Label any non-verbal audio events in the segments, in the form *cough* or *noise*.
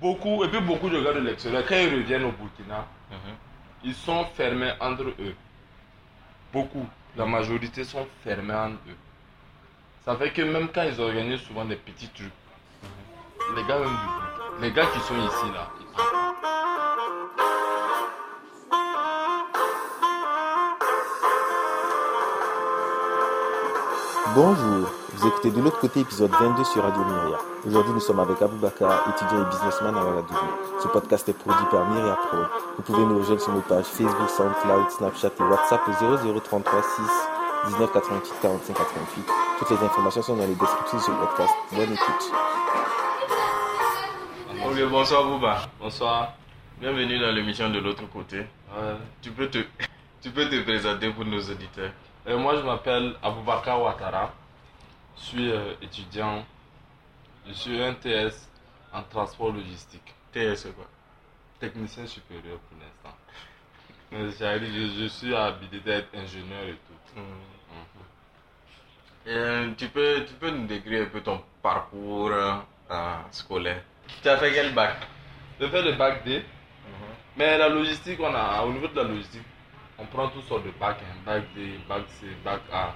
Beaucoup, et puis beaucoup de gars de l'extérieur, quand ils reviennent au Burkina, Mhm. ils sont fermés entre eux. Beaucoup. La majorité sont fermés entre eux. Ça fait que même quand ils organisent souvent des petits trucs, les gars même du les gars qui sont ici là, Bonjour, vous écoutez de l'autre côté épisode 22 sur Radio Myria. Aujourd'hui nous sommes avec Aboubakar, étudiant et businessman à Ouagadougou. Ce podcast est produit par Myria Pro. Vous pouvez nous rejoindre sur nos pages Facebook, SoundCloud, Snapchat et WhatsApp au 0033 6 19 88 45 88. Toutes les informations sont dans les descriptions de ce podcast. Bonne écoute. Ok, bonsoir Bouba. Bonsoir. Bienvenue dans l'émission de l'autre côté. Euh, Tu peux te, *laughs* tu peux te présenter pour nos auditeurs. Euh, moi je m'appelle Aboubakar Ouattara. Je suis euh, étudiant. Je suis un TS en transport logistique. TS quoi Technicien supérieur pour l'instant. *laughs* Je, je suis habilité d'être ingénieur et tout. Mhm. Mhm. Et, euh, tu, peux, tu peux nous décrire un peu ton parcours euh, scolaire? Tu as fait quel bac? J'ai fait le bac D. Mais la logistique, on a, au niveau de la logistique, on prend toutes sortes de bacs. hein. Bac D, bac C, bac A.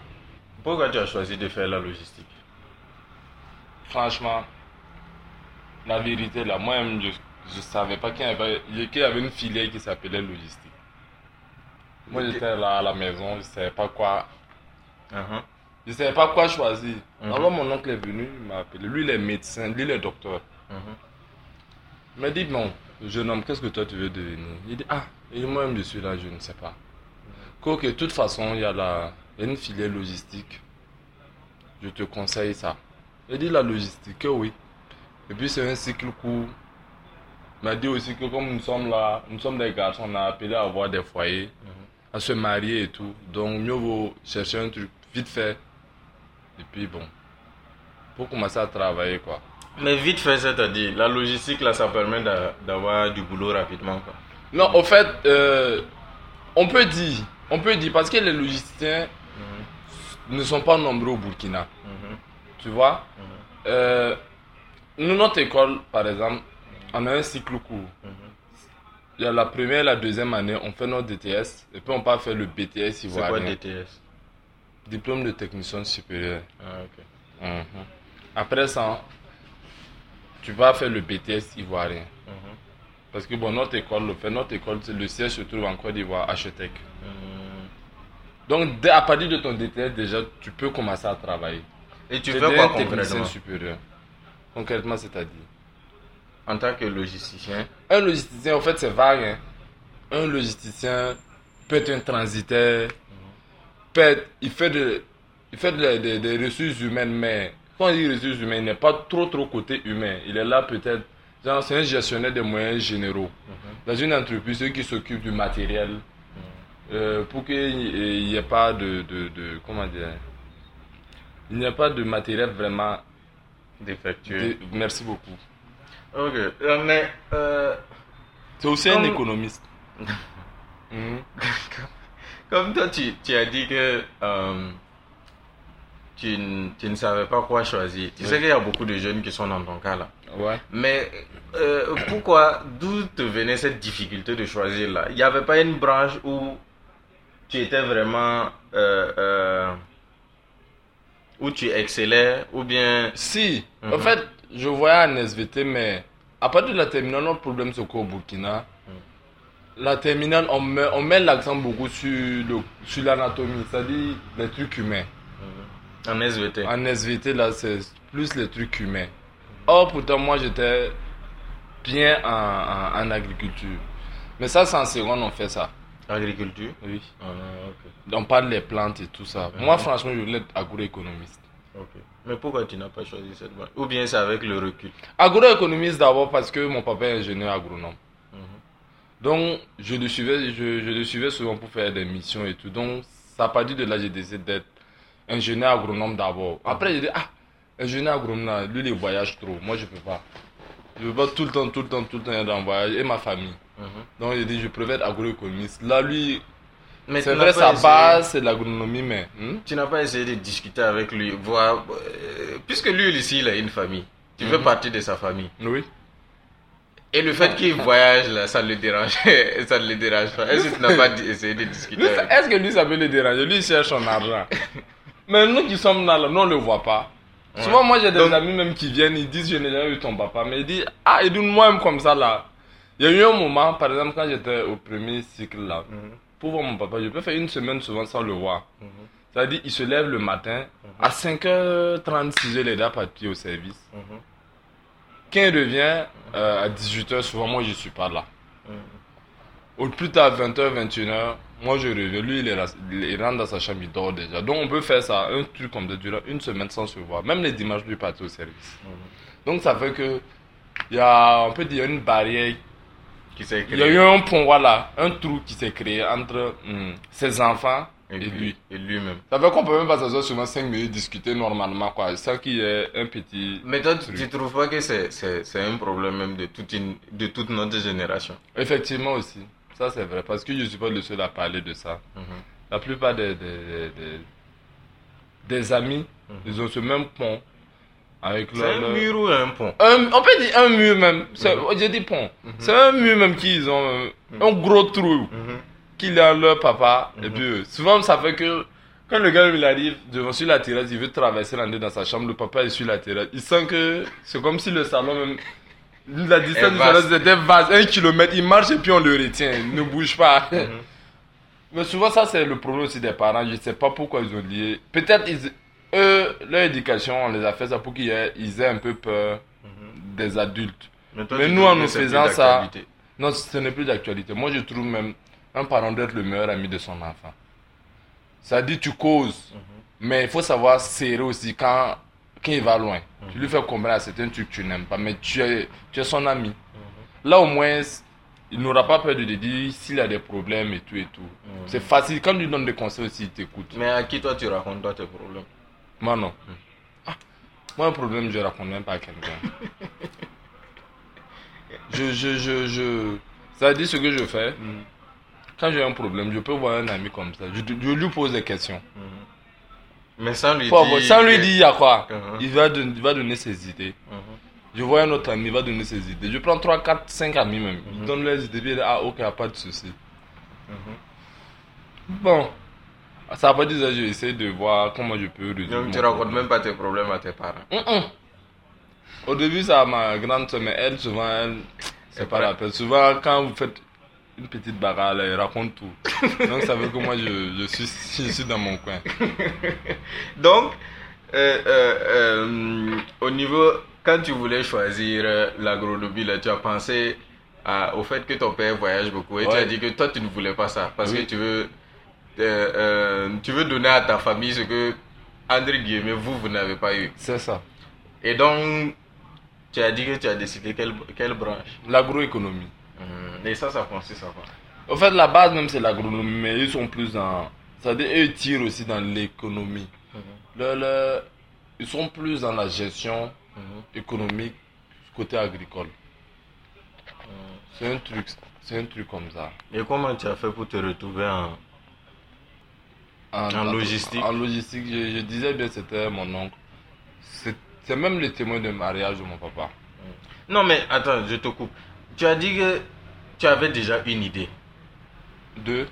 Pourquoi tu as choisi de faire la logistique? Franchement, la vérité, là, moi-même, je ne savais pas qu'il y, avait, qu'il y avait une filière qui s'appelait logistique. Moi, j'étais là à la maison, je ne savais pas quoi. Mhm. Je savais pas quoi choisir. Mhm. Alors, mon oncle est venu, il m'a appelé. Lui, il est médecin, lui, il est docteur. Mhm. Il m'a dit, bon, jeune homme, qu'est-ce que toi tu veux devenir? Il dit, ah, et moi-même je suis là, je ne sais pas. Quoique, de toute façon, il y a la, une filière logistique. Je te conseille ça. Il dit, la logistique, que oui. Et puis, c'est un cycle court. Il m'a dit aussi que comme nous sommes là, nous sommes des garçons, on a appelé à avoir des foyers, à se marier et tout. Donc, mieux vaut chercher un truc vite fait. Et puis, bon, pour commencer à travailler, quoi. Mais vite fait, c'est-à-dire, la logistique, là, ça permet d'a- d'avoir du boulot rapidement. Quoi. Non, au fait, euh, on peut dire, on peut dire, parce que les logisticiens ne sont pas nombreux au Burkina, Mhm. tu vois. Mhm. Euh, nous, notre école, par exemple, on a un cycle court. Mhm. Il y a la première et la deuxième année, on fait notre DTS, et puis on part faire le BTS C'est quoi ivoirien, DTS diplôme de technicien supérieur. Ah, ok. Mhm. Après ça, tu vas faire le BTS ivoirien. Mhm. Parce que bon, notre école le fait, notre école, c'est- le siège se trouve en Côte d'Ivoire, à Chetec. Mhm. Donc, dès, à partir de ton DTS, déjà, tu peux commencer à travailler. Et tu fais quoi concrètement supérieur. Concrètement, c'est-à-dire En tant que logisticien Un logisticien, en fait, c'est vague. hein. Un logisticien peut être un transitaire, peut être, il fait, de, il fait de- de- des ressources humaines, mais quand on dit ressources humaines, il n'est pas trop, trop côté humain. Il est là peut-être, genre, c'est un gestionnaire des moyens généraux. Dans une entreprise, ceux qui s'occupent du matériel, euh, pour qu'il n'y ait pas de, de, de- comment dire, il n'y a pas de matériel vraiment. défectueux. dé- merci beaucoup. Ok. Euh, Mais euh, C'est aussi Comme- un économiste. Mhm. *laughs* comme toi, tu, tu as dit que euh, tu, tu ne savais pas quoi choisir. Tu Oui. sais qu'il y a beaucoup de jeunes qui sont dans ton cas là. Ouais. Mais euh, pourquoi, d'où te venait cette difficulté de choisir là? Il n'y avait pas une branche où tu étais vraiment. euh, euh, où tu excellais ou bien. Si, en Mhm. fait, je voyais en SVT, mais à partir de la terminale, notre problème c'est qu'au Burkina, la terminale, on met, on met l'accent beaucoup sur le- sur l'anatomie, c'est-à-dire les trucs humains. En SVT. En SVT, là, c'est plus les trucs humains. Or, pourtant, moi, j'étais bien en, en, en agriculture. Mais ça, c'est en seconde, on fait ça. Agriculture. Oui. Ah, ok. On parle des plantes et tout ça. Moi, franchement, je voulais être agroéconomiste. Ok. Mais pourquoi tu n'as pas choisi cette branche Ou bien c'est avec le recul? Agroéconomiste d'abord parce que mon papa est ingénieur agronome. Mhm. Donc, je le suivais, je, je le suivais souvent pour faire des missions et tout. Donc, ça a partir de là, j'ai décidé d'être ingénieur agronome d'abord. Après, j'ai dit, ah, ingénieur agronome, lui, il voyage trop. Moi, je peux pas. Je peux pas tout le temps, tout le temps, tout le temps être en voyage. Et ma famille. Mhm. Donc, j'ai dit, je préfère être agroéconomiste. Là, lui, Mais c'est vrai, sa essayé- base, c'est l'agronomie, mais. hmm? Tu n'as pas essayé de discuter avec lui, voir. euh, puisque lui ici, il a une famille. Tu fais Mhm. partie de sa famille. Oui. Et le fait qu'il voyage là, ça le dérange, *laughs* ça ne le dérange pas. Est-ce que tu n'as pas essayé de discuter Est-ce que lui, ça peut le déranger? Lui, il cherche son argent. *laughs* Mais nous qui sommes là, là, nous, on le voit pas. Ouais. Souvent, moi, j'ai des Donc- amis même qui viennent, ils disent, je n'ai jamais eu ton papa. Mais ils disent, ah, et moi-même comme ça, là. Il y a eu un moment, par exemple, quand j'étais au premier cycle, là, Mhm, pour voir mon papa, je peux faire une semaine souvent sans le voir. mhm, C'est-à-dire, il se lève le matin, à 5h36, il est déjà parti au service. mhm, Quand il revient, euh, à 18h, souvent, moi, je suis pas là. mhm. Au plus tard, 20h, 21h, moi je reviens. Lui, il, est il rentre dans sa chambre, il dort déjà. Donc on peut faire ça, un truc comme ça, durant une semaine sans se voir. Même les dimanches, lui, parti au service. Donc ça fait que, il y a, on peut dire, une barrière. Qui s'est Il y a eu un pont, voilà, un trou qui s'est créé entre hum, ses enfants et, Et lui. Et lui-même. Ça fait qu'on peut même pas s'asseoir souvent 5 minutes discuter normalement, quoi, sans qu'il y ait un petit... Mais toi, tu truc. tu trouves pas que c'est, un problème même de toute, une, de toute notre génération? Effectivement aussi, ça c'est vrai, parce que je suis pas le seul à parler de ça. Mhm. La plupart des, des, des, des amis, Mhm. ils ont ce même pont avec C'est un mur ou un pont Un- on peut dire un mur même. C'est- Mhm. J'ai dit pont. C'est un mur même qu'ils ont. euh, Mhm. Un gros trou Mhm. qu'il a leur papa. Et Mhm. puis souvent ça fait que quand le gars il arrive devant sur la terrasse, il veut traverser l'année dans sa chambre, le papa est sur la terrasse. Il sent que c'est comme si le salon même. La distance du salon c'était vaste, un kilomètre, il marche et puis on le retient, il ne bouge pas. Mhm. *laughs* Mais souvent, ça, c'est le problème aussi des parents. Je ne sais pas pourquoi ils ont lié. Peut-être, ils, eux, leur éducation, on les a fait ça pour qu'ils aient, ils aient un peu peur Mhm. des adultes. toi, Mais nous, en nous faisant ça-. Non, ce n'est plus d'actualité. Moi, je trouve même un parent d'être le meilleur ami de son enfant. Ça dit, tu causes. Mhm. Mais il faut savoir serrer aussi quand, quand il va loin. Mhm. Tu lui fais comprendre à certains trucs que tu n'aimes pas, mais tu es, tu es son ami. Là, au moins, il n'aura pas peur de te dire s'il a des problèmes et tout et tout. C'est facile. Quand tu lui donnes des conseils aussi, il t'écoute. Mais à qui toi tu racontes toi tes problèmes? Moi, non. Ah, moi, un problème, je raconte même pas à quelqu'un. je, je, je, je. Ça dit ce que je fais. Quand j'ai un problème, je peux voir un ami comme ça. Je, je lui pose des questions. Mhm. Mais sans lui Faut- dire. sans lui dire, il y a quoi? Mhm. il, va il va donner ses idées. Mhm. Je vois un autre ami, il va donner ses idées. Je prends 3, 4, 5 amis même. Mhm. Ils donnent leurs idées. ah, ok, pas de souci. Mhm. Bon. Ça a pas dit ça, je essaie de voir comment je peux résoudre. Donc tu racontes problème. même pas tes problèmes à tes parents. Mm-mm. Au début, ça ma grande soeur, mais elle, souvent, elle, c'est pas la peine. Souvent, quand vous faites une petite bagarre, elle raconte tout. Donc, ça veut que moi, je, je, suis, je suis dans mon coin. *laughs* Donc, euh, euh, euh, au niveau, quand tu voulais choisir l'agronomie, tu as pensé à- au fait que ton père voyage beaucoup et tu as dit que toi tu ne voulais pas ça parce Oui. que tu veux, euh, euh, tu veux donner à ta famille ce que, entre guillemets, vous, vous n'avez pas eu. C'est ça. Et donc, tu as dit que tu as décidé quelle, quelle branche? L'agroéconomie. Hum, Et ça, ça consiste à quoi En fait, la base même, c'est l'agronomie, mais ils sont plus dans. C'est-à-dire, eux, ils tirent aussi dans l'économie. Le- le- Ils sont plus dans la gestion économique côté agricole. C'est un truc, c'est un truc comme ça. Et comment tu as fait pour te retrouver en... En logistique. En logistique, je, je disais bien, c'était mon oncle. C'est même le témoin de mariage de mon papa. Non, mais attends, je te coupe. Tu as dit que tu avais déjà une idée. De,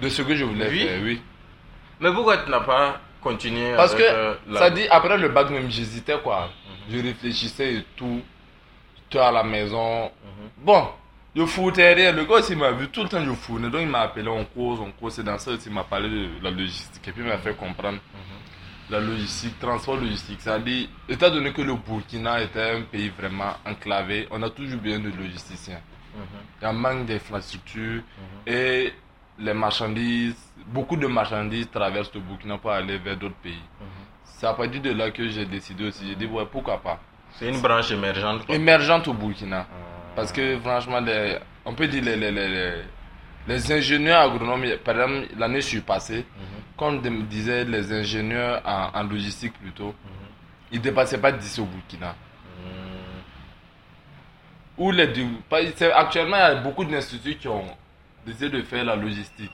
de ce que je voulais Oui. faire, oui. Mais pourquoi tu n'as pas continué Parce avec, que, euh, la- ça dit, après le bac même, j'hésitais quoi. Je réfléchissais et tout. J'étais à la maison. Mhm. Bon, je foutais. Le gars aussi m'a vu tout le temps, je fournais. Donc il m'a appelé en cause, en cause. C'est dans ça aussi, il m'a parlé de la logistique. Et puis il m'a fait comprendre la logistique, transport logistique. C'est-à-dire, étant donné que le Burkina était un pays vraiment enclavé, on a toujours besoin de logisticiens. Mhm. Il y a un manque d'infrastructures et les marchandises, beaucoup de marchandises traversent le Burkina pour aller vers d'autres pays. Mhm. C'est à partir de là que j'ai décidé aussi. J'ai dit, ouais, pourquoi pas? C'est une branche émergente. Émergente au Burkina. Parce que franchement, les- on peut dire les, les, les, les, ingénieurs agronomes, par exemple, l'année surpassée, Mhm. quand on me disait les ingénieurs en, en logistique plutôt, Mhm. ils ne dépassaient pas 10 au Burkina. Mhm. Ou les, actuellement, il y a beaucoup d'instituts qui ont décidé de faire la logistique.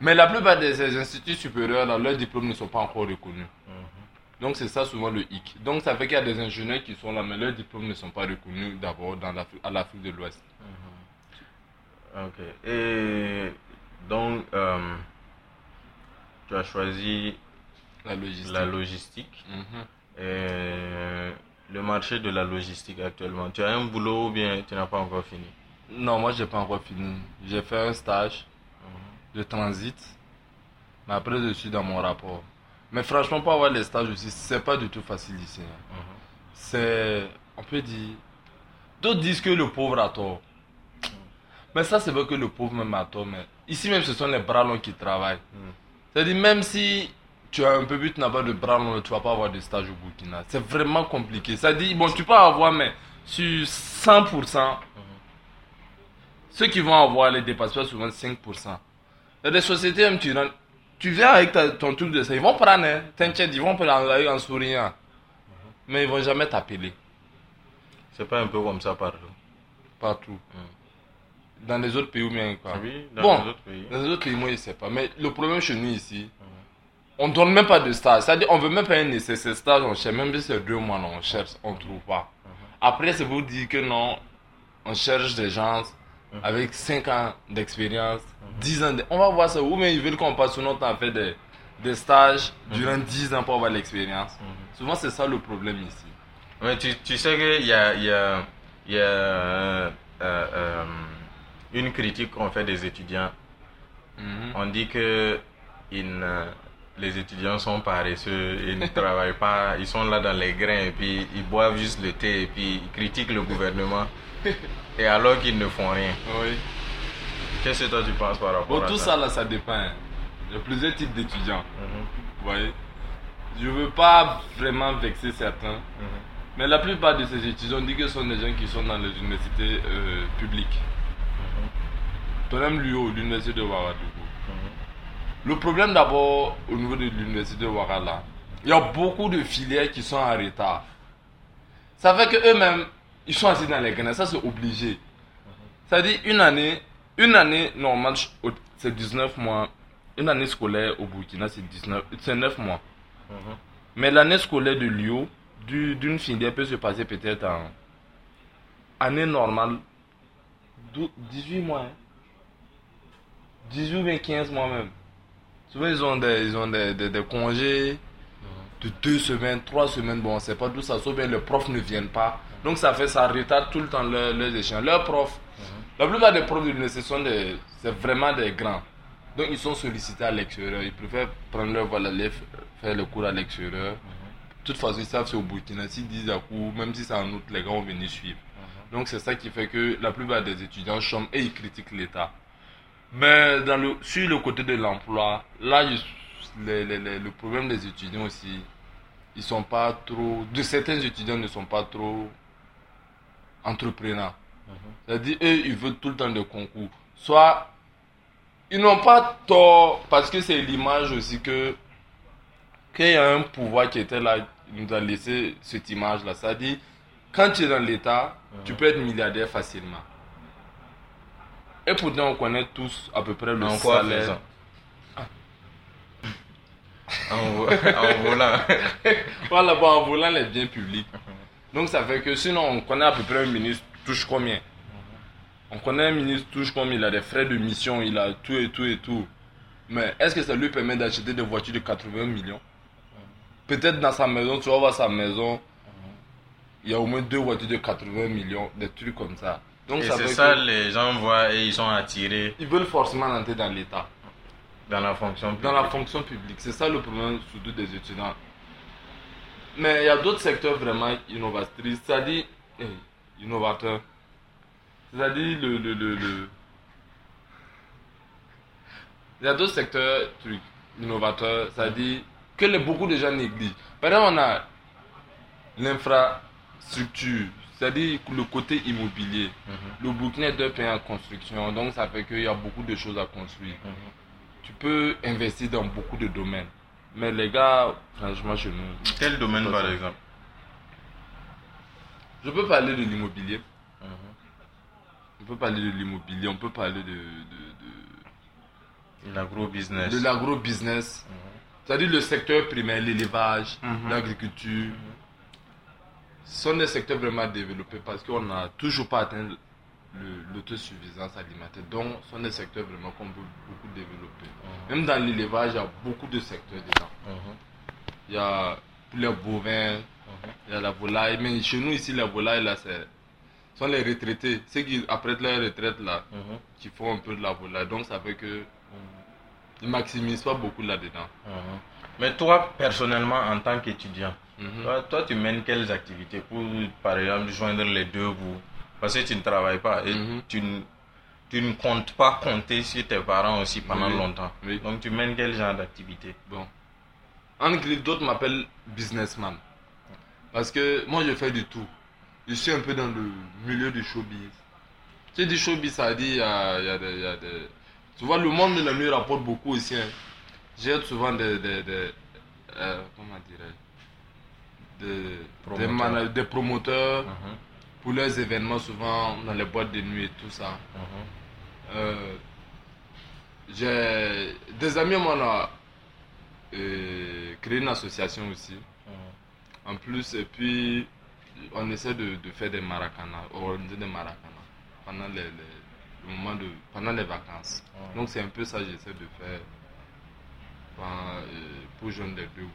Mais la plupart de ces instituts supérieurs, là, leurs diplômes ne sont pas encore reconnus. Donc c'est ça souvent le hic. Donc ça fait qu'il y a des ingénieurs qui sont là, mais leurs diplômes ne sont pas reconnus d'abord dans l'Afrique- à l'Afrique de l'Ouest. Ok. Et donc, euh, tu as choisi La logistique. la logistique. Mhm. Et le marché de la logistique actuellement, tu as un boulot ou bien tu n'as pas encore fini? Non, moi j'ai pas encore fini. J'ai fait un stage de transit, mais après je suis dans mon rapport. Mais franchement, pour avoir les stages aussi, c'est pas du tout facile ici. hein. C'est, on peut dire, d'autres disent que le pauvre a tort. Mais ça, c'est vrai que le pauvre même a tort. Mais ici même, ce sont les bras longs qui travaillent. Mhm. C'est-à-dire, même si tu as un peu but, tu n'as pas de bras longs, tu vas pas avoir de stage au Burkina. C'est vraiment compliqué. C'est-à-dire, bon, tu peux avoir, mais sur 100%, ceux qui vont avoir les dépassent pas souvent 5%. Il y a des sociétés, même tu rentres, tu viens avec ta- ton truc de ça, ils vont prendre, hein, t'inquiète, ils vont prendre avec en souriant. Mais ils vont jamais t'appeler, C'est pas un peu comme ça partout partout. Dans les autres pays ou bien quoi. Oui, dans Bon. les autres pays. Dans les autres pays, moi, je sais pas. Mais le problème chez nous ici, on donne même pas de stage. C'est-à-dire, on veut même pas un nécessaire stage, on cherche. Même si c'est deux mois, on cherche, on trouve pas. Après, c'est pour dire que non, on cherche des gens avec 5 ans d'expérience, 10 ans de... On va voir ça. Ou mais ils veulent qu'on passe notre temps à faire des, des stages durant 10 ans pour avoir l'expérience. Souvent, c'est ça le problème ici. Ouais, tu, tu sais qu'il y a, y a, y a euh, euh, une critique qu'on fait des étudiants. Mhm. On dit que ils les étudiants sont paresseux, ils ne travaillent pas, ils sont là dans les grains et puis ils boivent juste le thé et puis ils critiquent le gouvernement. *laughs* Et alors qu'ils ne font rien. Oui. Qu'est-ce que toi tu penses par rapport Bon, à tout ça? ça là, ça dépend. hein. Il y a plusieurs types d'étudiants. Mhm, Vous voyez? Je veux pas vraiment vexer certains. mhm, Mais la plupart de ces étudiants disent que ce sont des gens qui sont dans les universités euh, publiques. Toi même l'UO, l'université de Ouagadougou. mhm. Le problème d'abord au niveau de l'université de Ouagadougou, il y a beaucoup de filières qui sont en retard. Ça fait que eux-mêmes, ils sont assis dans les graines. Ça, c'est obligé. C'est-à-dire, une année, une année normale, c'est 19 mois. Une année scolaire au Burkina, c'est 19, c'est 9 mois. Mhm. Mais l'année scolaire de Lyon, du- d'une filière peut se passer peut-être en année normale, dou- 18 mois. hein. 18 ou bien 15 mois même. Souvent, ils ont des, ils ont des, des- des congés de 2 semaines, 3 semaines. Bon, on ne sait pas d'où ça sort, bien les profs ne viennent pas. Donc, ça fait ça retarde tout le temps leurs leurs échanges. Leurs profs, la plupart des profs de l'université sont des, c'est vraiment des grands. Donc, ils sont sollicités à l'extérieur. Ils préfèrent prendre leur vol aller faire le cours à l'extérieur. De toute façon, ils savent c'est au Burkina. S'ils disent à coup, même si c'est en août, les gars vont venir suivre. Donc, c'est ça qui fait que la plupart des étudiants chôment et ils critiquent l'État. Mais dans le, sur le côté de l'emploi, là, les- les- le problème des étudiants aussi, ils sont pas trop, de certains étudiants ne sont pas trop entrepreneurs. C'est-à-dire, eux, ils veulent tout le temps des concours. Soit, ils n'ont pas tort, parce que c'est l'image aussi que, qu'il y a un pouvoir qui était là, il nous a laissé cette image-là. C'est-à-dire, quand tu es dans l'État, tu peux être milliardaire facilement. Et pourtant, on connaît tous à peu près le En quoi salaire. faisant? En, vo- *laughs* en volant. *laughs* Voilà, bon, en volant les biens publics. *laughs* Donc ça fait que sinon, on connaît à peu près un ministre touche combien? On connaît un ministre touche combien, il a des frais de mission, il a tout et tout et tout. Mais est-ce que ça lui permet d'acheter des voitures de 80 millions? Peut-être dans sa maison, tu vas voir sa maison, il y a au moins deux voitures de 80 millions, des trucs comme ça. Donc Et c'est ça, les gens voient et ils sont attirés ils veulent forcément entrer dans l'État. dans la fonction Dans la publique. fonction publique, c'est ça le problème surtout des étudiants. Mais il y a d'autres secteurs vraiment innovatrices, c'est-à-dire eh, innovateurs. C'est-à-dire le, le, le, le- Il y a d'autres secteurs trucs, innovateurs, c'est-à-dire que les- beaucoup de gens négligent. Par exemple, on a l'infrastructure, c'est-à-dire le côté immobilier. Mhm, Le Burkina est un pays en construction, donc ça fait qu'il y a beaucoup de choses à construire mhm. tu peux investir dans beaucoup de domaines. Mais les gars, franchement, chez nous, Quel domaine par ça. exemple? Je peux parler de l'immobilier. Mhm. On peut parler de l'immobilier, on peut parler de, de, L'agro-business. de, de l'agro-business. C'est-à-dire le secteur primaire, l'élevage, Mhm. l'agriculture, sont des secteurs vraiment développés parce qu'on n'a toujours pas atteint l'autosuffisance alimentaire. Donc, ce sont des secteurs vraiment qu'on peut beaucoup développer. Même dans l'élevage, il y a beaucoup de secteurs dedans. Mhm. Il y a les bovins, il y a la volaille. Mais chez nous, ici, la volaille, là, c'est ce sont les retraités. Ceux qui, après leur retraite, là, qui font un peu de la volaille. Donc, ça fait que ils maximisent pas beaucoup là-dedans. Mais toi, personnellement, en tant qu'étudiant, Mhm. toi, toi, tu mènes quelles activités pour, par exemple, joindre les deux bouts? Parce que tu ne travailles pas et Mhm. tu, ne, tu ne comptes pas compter sur tes parents aussi pendant Oui. longtemps. Oui. Donc, tu mènes quel genre d'activité? Bon. En griffe, d'autres m'appellent businessman. Parce que moi, je fais du tout. Je suis un peu dans le milieu du showbiz. Tu sais, du showbiz, ça dit, il y a, il y a des, il y a des- Tu vois, le monde de la nuit rapporte beaucoup aussi. hein. J'ai souvent des... des, des euh, comment des, des, Promoteurs. des promoteurs Mhm. Pour leurs événements, souvent dans les boîtes de nuit et tout ça. Mhm. Euh, j'ai des amis, moi, on a euh, créé une association aussi. Mhm. En plus, et puis, on essaie de, de faire des maracana, organiser des maracana pendant les, les- le moment de, pendant les vacances. Mhm. Donc, c'est un peu ça que j'essaie de faire pour, euh, pour joindre les deux. Mhm.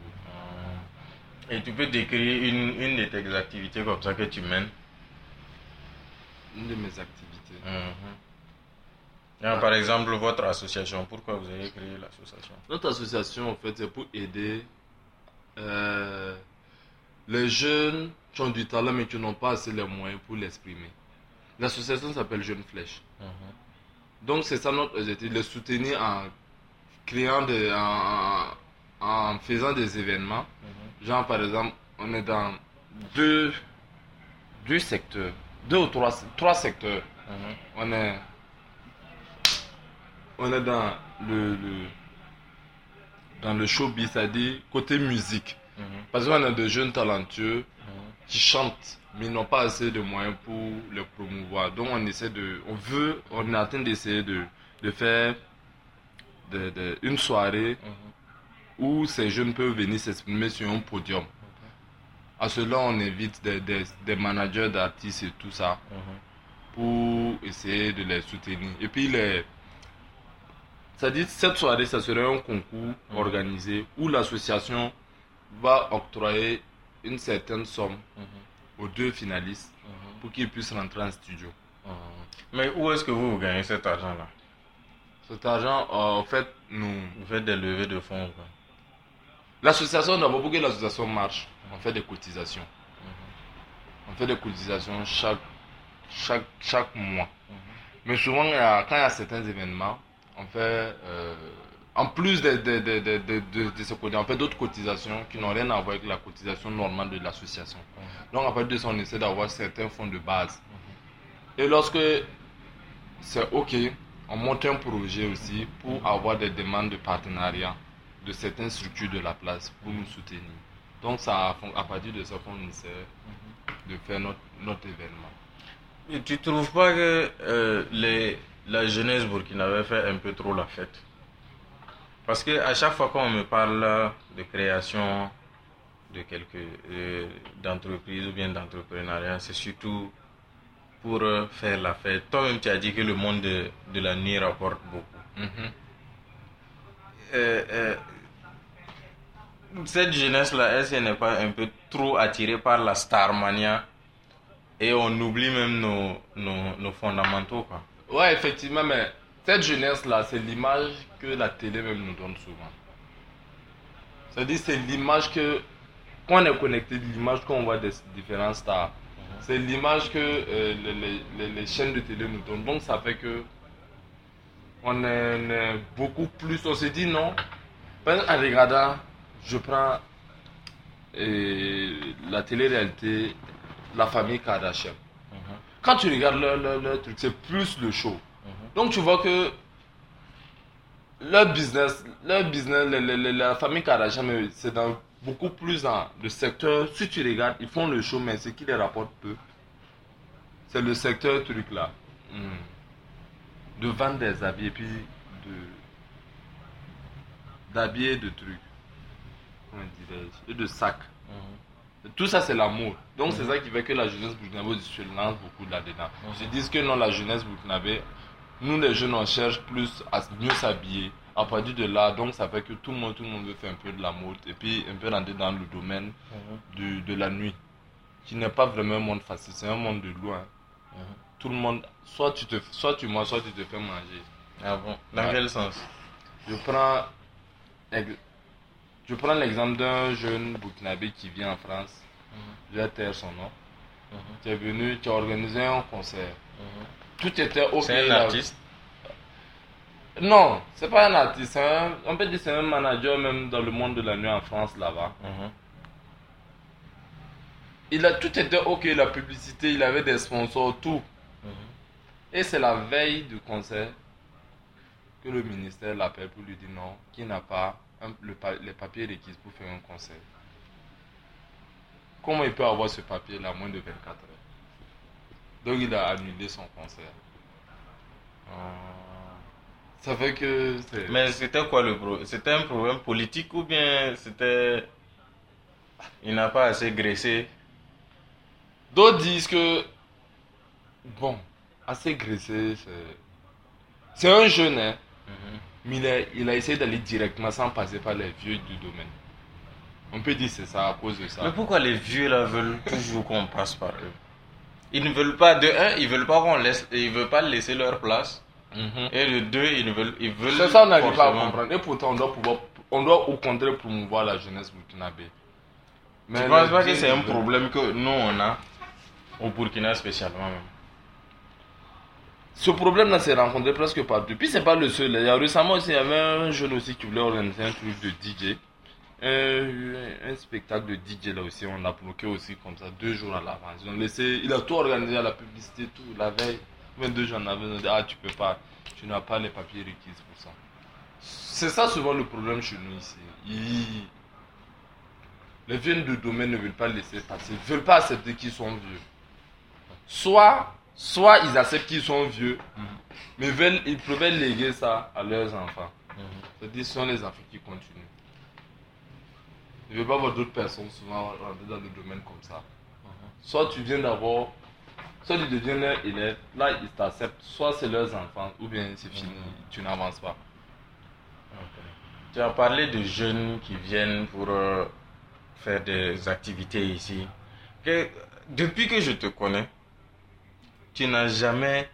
Et tu peux décrire une, une de tes activités comme ça que tu mènes? Une de mes activités. Mhm. Par exemple, votre association, pourquoi vous avez créé l'association? Notre association, en fait, c'est pour aider euh, les jeunes qui ont du talent mais qui n'ont pas assez les moyens pour l'exprimer. L'association s'appelle Jeune Flèche. Mhm. Donc, c'est ça notre objectif, les soutenir en créant des, en, en- en faisant des événements. Mhm. Genre, par exemple, on est dans deux, deux secteurs, deux ou trois, trois secteurs. Mhm. On est, on est dans le, le- dans le showbiz, c'est-à-dire côté musique. Mhm. Parce qu'on a des jeunes talentueux Mhm. qui chantent, mais ils n'ont pas assez de moyens pour les promouvoir. Donc on essaie de, on veut, on est en train d'essayer de, de faire de- de- une soirée où ces jeunes peuvent venir s'exprimer sur un podium. À cela, on invite des, des, des managers d'artistes et tout ça Mhm. pour essayer de les soutenir. Et puis, les... ça dit, cette soirée, ça serait un concours organisé où l'association va octroyer une certaine somme Mhm. aux deux finalistes pour qu'ils puissent rentrer en studio. Mais où est-ce que vous, vous gagnez cet argent-là? Cet argent, euh, en fait, nous... Vous faites des levées de fonds quoi L'association, d'abord, pour que l'association marche, on fait des cotisations. On fait des cotisations chaque, chaque, chaque mois. Mais souvent, quand il y a certains événements, on fait, euh, en plus de, de, de, de, ces cotisations, on fait d'autres cotisations qui n'ont rien à voir avec la cotisation normale de l'association. Donc, à partir de ça, on essaie d'avoir certains fonds de base. Et lorsque c'est OK, on monte un projet aussi pour avoir des demandes de partenariat de certaines structures de la place pour nous soutenir. Donc, ça, à partir de ça qu'on essaie de faire notre, notre événement. Et tu trouves pas que euh, les, la jeunesse burkinabé fait un peu trop la fête? Parce que à chaque fois qu'on me parle de création de quelques euh, d'entreprises ou bien d'entrepreneuriat, c'est surtout pour euh, faire la fête. Toi-même, tu as dit que le monde de, de la nuit rapporte beaucoup. Mhm. Euh, euh, cette jeunesse-là, est-ce qu'elle n'est pas un peu trop attirée par la starmania et on oublie même nos, nos, nos fondamentaux quoi? Ouais, effectivement, mais cette jeunesse-là, c'est l'image que la télé même nous donne souvent. C'est-à-dire, c'est l'image que, quand on est connecté, l'image qu'on voit des différents stars, c'est l'image que euh, les, les- les- les chaînes de télé nous donnent. Donc, ça fait que, on est, on est beaucoup plus, on se dit non. En regardant, je prends euh, la télé-réalité, la famille Kardashian. Quand tu regardes leur, leur- leur truc, c'est plus le show. Donc tu vois que leur business, leur business, le- le- le- la famille Kardashian, c'est dans beaucoup plus dans le secteur. Si tu regardes, ils font le show, mais ce qui les rapporte peu, c'est le secteur truc là. Hmm. De vendre des habits et puis de d'habiller de trucs. Comment dirais-je, et de sacs. Mhm. Tout ça, c'est l'amour. Donc, c'est Mhm. ça qui fait que la jeunesse burkinabé se lance beaucoup là-dedans. Mhm. Je dis que non, la jeunesse burkinabé, nous les jeunes, on cherche plus à mieux s'habiller. À partir de là, donc ça fait que tout le monde, tout le monde veut faire un peu de la mode et puis un peu rentrer dans le domaine Mhm. du- de la nuit, qui n'est pas vraiment un monde facile, c'est un monde de loin. Tout le monde, soit tu te, soit tu manges, soit tu te fais manger. Ah bon? Dans Ouais. quel sens? Je prends, je prends l'exemple d'un jeune burkinabé qui vient en France. Je vais taire son nom. Mhm. Tu es venu, tu as organisé un concert. Mhm. Tout était ok. C'est un artiste? Non, c'est pas un artiste. un- on peut dire que c'est un manager même dans le monde de la nuit en France là-bas. Mhm. Il a tout était ok, la publicité, il avait des sponsors, tout. Mhm. Et c'est la veille du concert que le ministère l'appelle pour lui dire non, qu'il n'a pas un- le les papiers requis pour faire un concert. Comment il peut avoir ce papier-là moins de 24 heures? Donc il a annulé son concert. Ça fait que c'est... Mais c'était quoi le problème C'était un problème politique ou bien c'était. Il n'a pas assez graissé? D'autres disent que, bon, assez graissé, c'est... C'est un jeune, hein, Mhm. Mais il a, il a essayé d'aller directement sans passer par les vieux du domaine. On peut dire que c'est ça à cause de ça. Mais pourquoi les vieux là veulent toujours qu'on passe par eux? Ils ne veulent pas, de un, ils veulent pas qu'on laisse, ils veulent pas laisser leur place. Mhm. Et de deux, ils ne veulent, ils veulent. C'est ça, on n'arrive pas à comprendre. Et pourtant, on doit, pouvoir, on doit au contraire promouvoir la jeunesse burkinabé. Tu les penses pas que c'est un problème que nous on a au Burkina spécialement même? Ce problème-là s'est rencontré presque partout. Puis c'est pas le seul. Il y a récemment aussi, il y avait un jeune aussi qui voulait organiser un truc de DJ. Un, spectacle de DJ là aussi, on l'a bloqué aussi comme ça, deux jours à l'avance. Ils ont laissé, il a tout organisé à la publicité, tout, la veille. Même deux jours en avance, on dit, ah tu peux pas, tu n'as pas les papiers requis pour ça. C'est ça souvent le problème chez nous ici. Ils- Les vieux de domaine ne veulent pas laisser passer, ne veulent pas accepter qu'ils sont vieux. Soit, soit ils acceptent qu'ils sont vieux, mais veulent, ils préfèrent léguer ça à leurs enfants. C'est-à-dire, ce sont les enfants qui continuent. Ils ne veulent pas voir d'autres personnes souvent rentrer dans le domaine comme ça. Soit tu viens d'avoir, soit tu deviens leur élève, là ils t'acceptent, soit c'est leurs enfants, ou bien c'est fini, tu n'avances pas. Tu as parlé de jeunes qui viennent pour euh, faire des activités ici. Que- depuis que je te connais, tu n'as jamais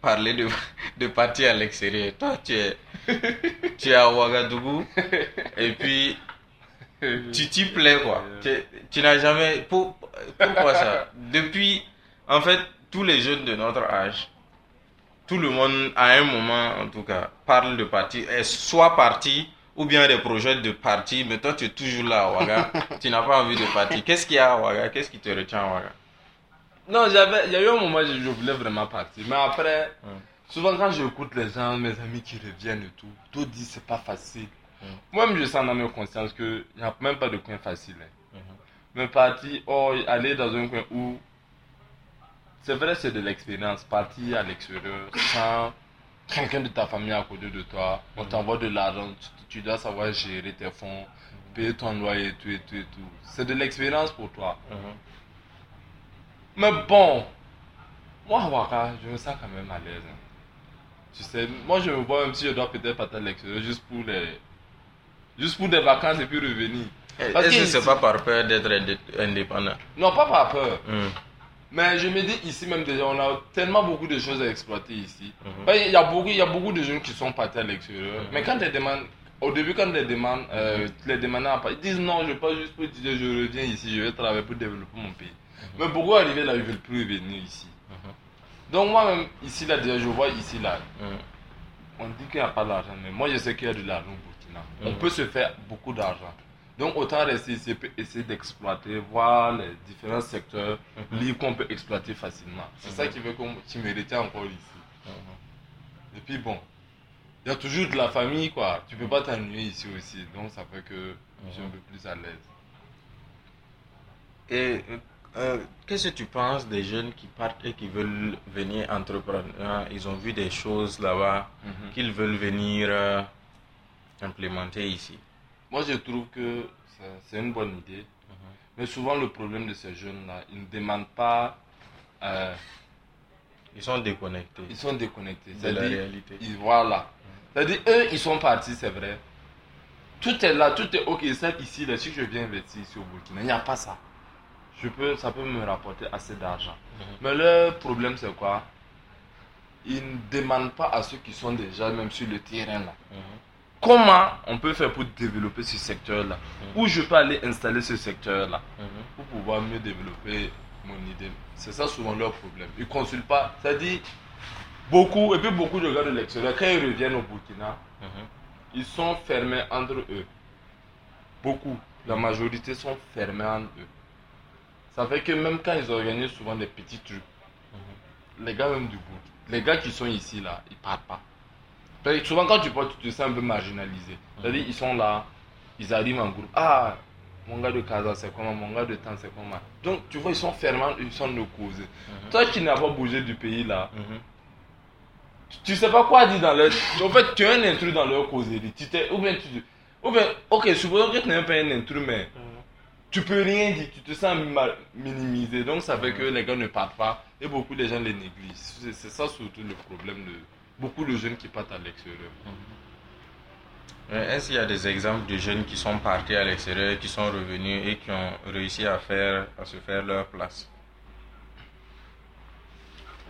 parlé de, de partir à l'extérieur. Toi, tu es, tu à Ouagadougou et puis tu t'y plais quoi. Tu, n'as jamais. pour- pourquoi ça? Depuis, en fait, tous les jeunes de notre âge, tout le monde, à un moment en tout cas, parle de partir, est soit parti ou bien des projets de partir, mais toi tu es toujours là à Ouaga, tu n'as pas envie de partir. Qu'est-ce qu'il y a à Ouaga? Qu'est-ce qui te retient à Ouaga? Non, j'avais, il y a eu un moment où je, voulais vraiment partir. Mais après, souvent quand j'écoute les gens, mes amis qui reviennent et tout, tout disent c'est pas facile. Moi-même, je sens dans mes conscience qu'il n'y a même pas de coin facile. hein. Mhm. Mais partir, oh, aller dans un coin où. C'est vrai, c'est de l'expérience. Partir à l'extérieur sans quelqu'un de ta famille à côté de toi, on t'envoie de l'argent, tu, tu dois savoir gérer tes fonds, payer ton loyer et tout et tout et tout. C'est de l'expérience pour toi. Mais bon, moi, à Ouaka, je me sens quand même à l'aise. hein. Tu sais, moi, je me vois même si je dois peut-être partir à l'extérieur juste pour les. Juste pour des vacances et puis revenir. Parce Est-ce que c'est pas par peur d'être indé- indépendant? Non, pas par peur. Mhm. Mais je me dis ici même déjà, on a tellement beaucoup de choses à exploiter ici. Mhm. Ben, Il y, a beaucoup, il y a beaucoup de jeunes qui sont partis à l'extérieur. Mhm. Mais quand ils demandent, au début, quand ils demandent, euh, les demandants, ils disent non, je ne pas juste pour dire je reviens ici, je vais travailler pour développer mon pays. Mais beaucoup arrivés là, ils ne veulent plus venir ici. Mhm. Donc moi-même, ici là, déjà, je vois ici là, Mhm. on dit qu'il n'y a pas d'argent, mais moi je sais qu'il y a de l'argent au Burkina. On Mhm. peut se faire beaucoup d'argent. Donc autant rester ici et essayer d'exploiter, voir les différents secteurs Mhm. libres qu'on peut exploiter facilement. C'est ça Mhm. qui veut qu'on qui me encore ici. Mhm. Et puis bon, il y a toujours de la famille quoi. Tu peux pas t'ennuyer ici aussi. Donc ça fait que je suis un peu plus à l'aise. Et euh, qu'est-ce que tu penses des jeunes qui partent et qui veulent venir entreprendre? Ils ont vu des choses là-bas qu'ils veulent venir euh, implémenter ici. moi je trouve que c'est- c'est une bonne idée. Mais souvent le problème de ces jeunes-là, ils ne demandent pas, euh, Ils sont déconnectés ils sont déconnectés. de la réalité. ils- voilà. C'est-à-dire, eux, ils sont partis, c'est vrai. Tout est là, tout est ok. C'est ici, là, si je viens investir ici au Burkina, il n'y a pas ça. Je peux, ça peut me rapporter assez d'argent. Mhm. Mais le problème, c'est quoi? Ils ne demandent pas à ceux qui sont déjà même sur le terrain là. Mhm. Comment on peut faire pour développer ce secteur-là? Mhm. Où je peux aller installer ce secteur-là? Pour pouvoir mieux développer mon idée. C'est ça souvent leur problème. Ils ne consultent pas. C'est-à-dire, beaucoup, et puis beaucoup de gars de l'extérieur, quand ils reviennent au Burkina, ils sont fermés entre eux. Beaucoup. La majorité sont fermés entre eux. Ça fait que même quand ils organisent souvent des petits trucs, les gars même du bout, les gars qui sont ici là, ils partent pas. Parce que souvent quand tu parles, tu te sens un peu marginalisé. C'est-à-dire ils sont là, ils arrivent en groupe. Ah, mon gars de Casa c'est comment, mon gars de Temps c'est comment? Donc tu vois, ils sont fermés, ils sont de causer. Mhm. Toi qui n'as pas bougé du pays là, Mhm. tu- tu sais pas quoi dire dans leur. En fait, tu es un intrus dans leur causerie. Tu ou bien tu. Ou bien, ok, supposons que tu n'es pas un intrus, mais tu peux rien dire, tu te sens minimisé. Donc ça fait que les gars ne partent pas et beaucoup de gens les négligent. C'est ça surtout le problème de beaucoup de jeunes qui partent à l'extérieur. Mais Est-ce qu'il y a des exemples de jeunes qui sont partis à l'extérieur, qui sont revenus et qui ont réussi à, faire, à se faire leur place?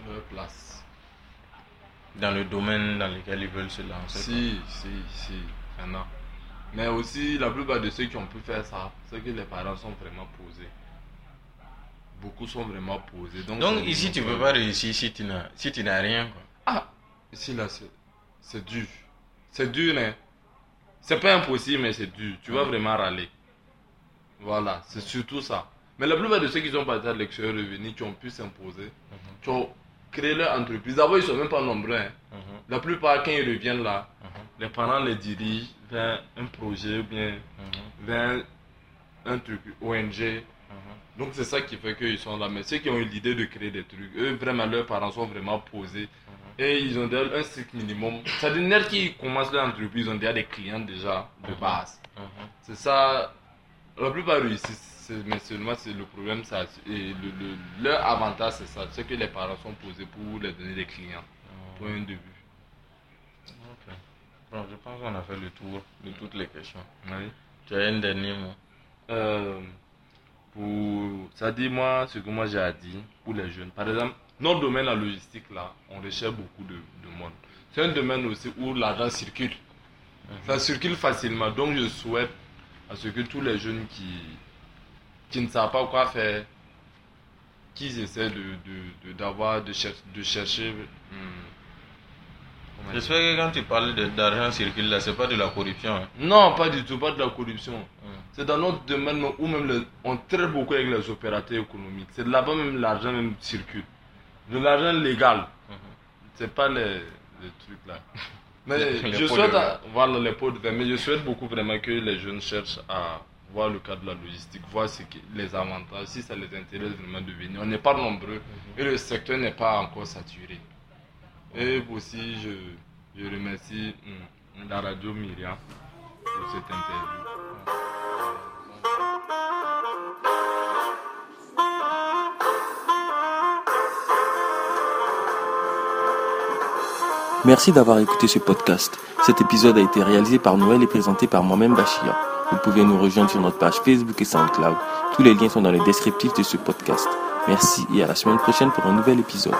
Leur place. dans le domaine dans lequel ils veulent se lancer Si, si, si, il y en a. Mais aussi, la plupart de ceux qui ont pu faire ça, c'est que les parents sont vraiment posés. Beaucoup sont vraiment posés. Donc, ici, tu ne peux pas réussir si tu n'as si tu n'as rien. Quoi. Ah, ici là, c'est- dur. C'est dur, hein. C'est pas impossible, mais c'est dur. Tu vas vraiment râler. Voilà, c'est surtout ça. Mais la plupart de ceux qui sont partis à l'extérieur revenus, qui ont pu s'imposer, qui ont créé leur entreprise. D'abord, ils sont même pas nombreux. hein. Mhm, La plupart, quand ils reviennent là, mhm, les parents les dirigent vers un projet ou bien mhm, vers un truc ONG. mhm. Donc c'est ça qui fait qu'ils sont là. Mais ceux qui ont eu l'idée de créer des trucs, eux vraiment leurs parents sont vraiment posés. Et ils ont déjà un strict minimum. C'est-à-dire net qui commencent leur entreprise, ils ont déjà des clients déjà de Mhm. base. Mhm. C'est ça. La plupart réussissent. Mais seulement c'est le problème. Ça, et le, le- leur avantage c'est ça. C'est que les parents sont posés pour les donner des clients. Pour un début. Bon, je pense qu'on a fait le tour de toutes les questions. Oui. Tu as un dernier mot? Euh, pour ça dit moi ce que moi j'ai à dire pour les jeunes. Par exemple notre domaine la logistique là on recherche beaucoup de, de monde. C'est un domaine aussi où l'argent circule. Ça circule facilement. Donc je souhaite à ce que tous les jeunes qui qui ne savent pas quoi faire qu'ils essaient de de- de- chercher dire J'espère que quand tu parles d'argent circule là, c'est pas de la corruption. hein. non pas du tout pas de la corruption Mhm. C'est dans notre domaine où même le- on traite beaucoup avec les opérateurs économiques. C'est là-bas même l'argent même circule. De l'argent légal. Mhm. C'est pas les, les trucs là. *laughs* Mais Les je souhaite, à- voilà les pots de vin. Mais je souhaite beaucoup vraiment que les jeunes cherchent à voir le cas de la logistique, voir ce qui, les avantages, si ça les intéresse vraiment de venir. On n'est pas nombreux et le secteur n'est pas encore saturé. Et aussi, je, je remercie hum, la radio Myriam pour cette interview. Merci d'avoir écouté ce podcast. Cet épisode a été réalisé par Noël et présenté par moi-même Bachir. Vous pouvez nous rejoindre sur notre page Facebook et SoundCloud. Tous les liens sont dans le descriptif de ce podcast. Merci et à la semaine prochaine pour un nouvel épisode.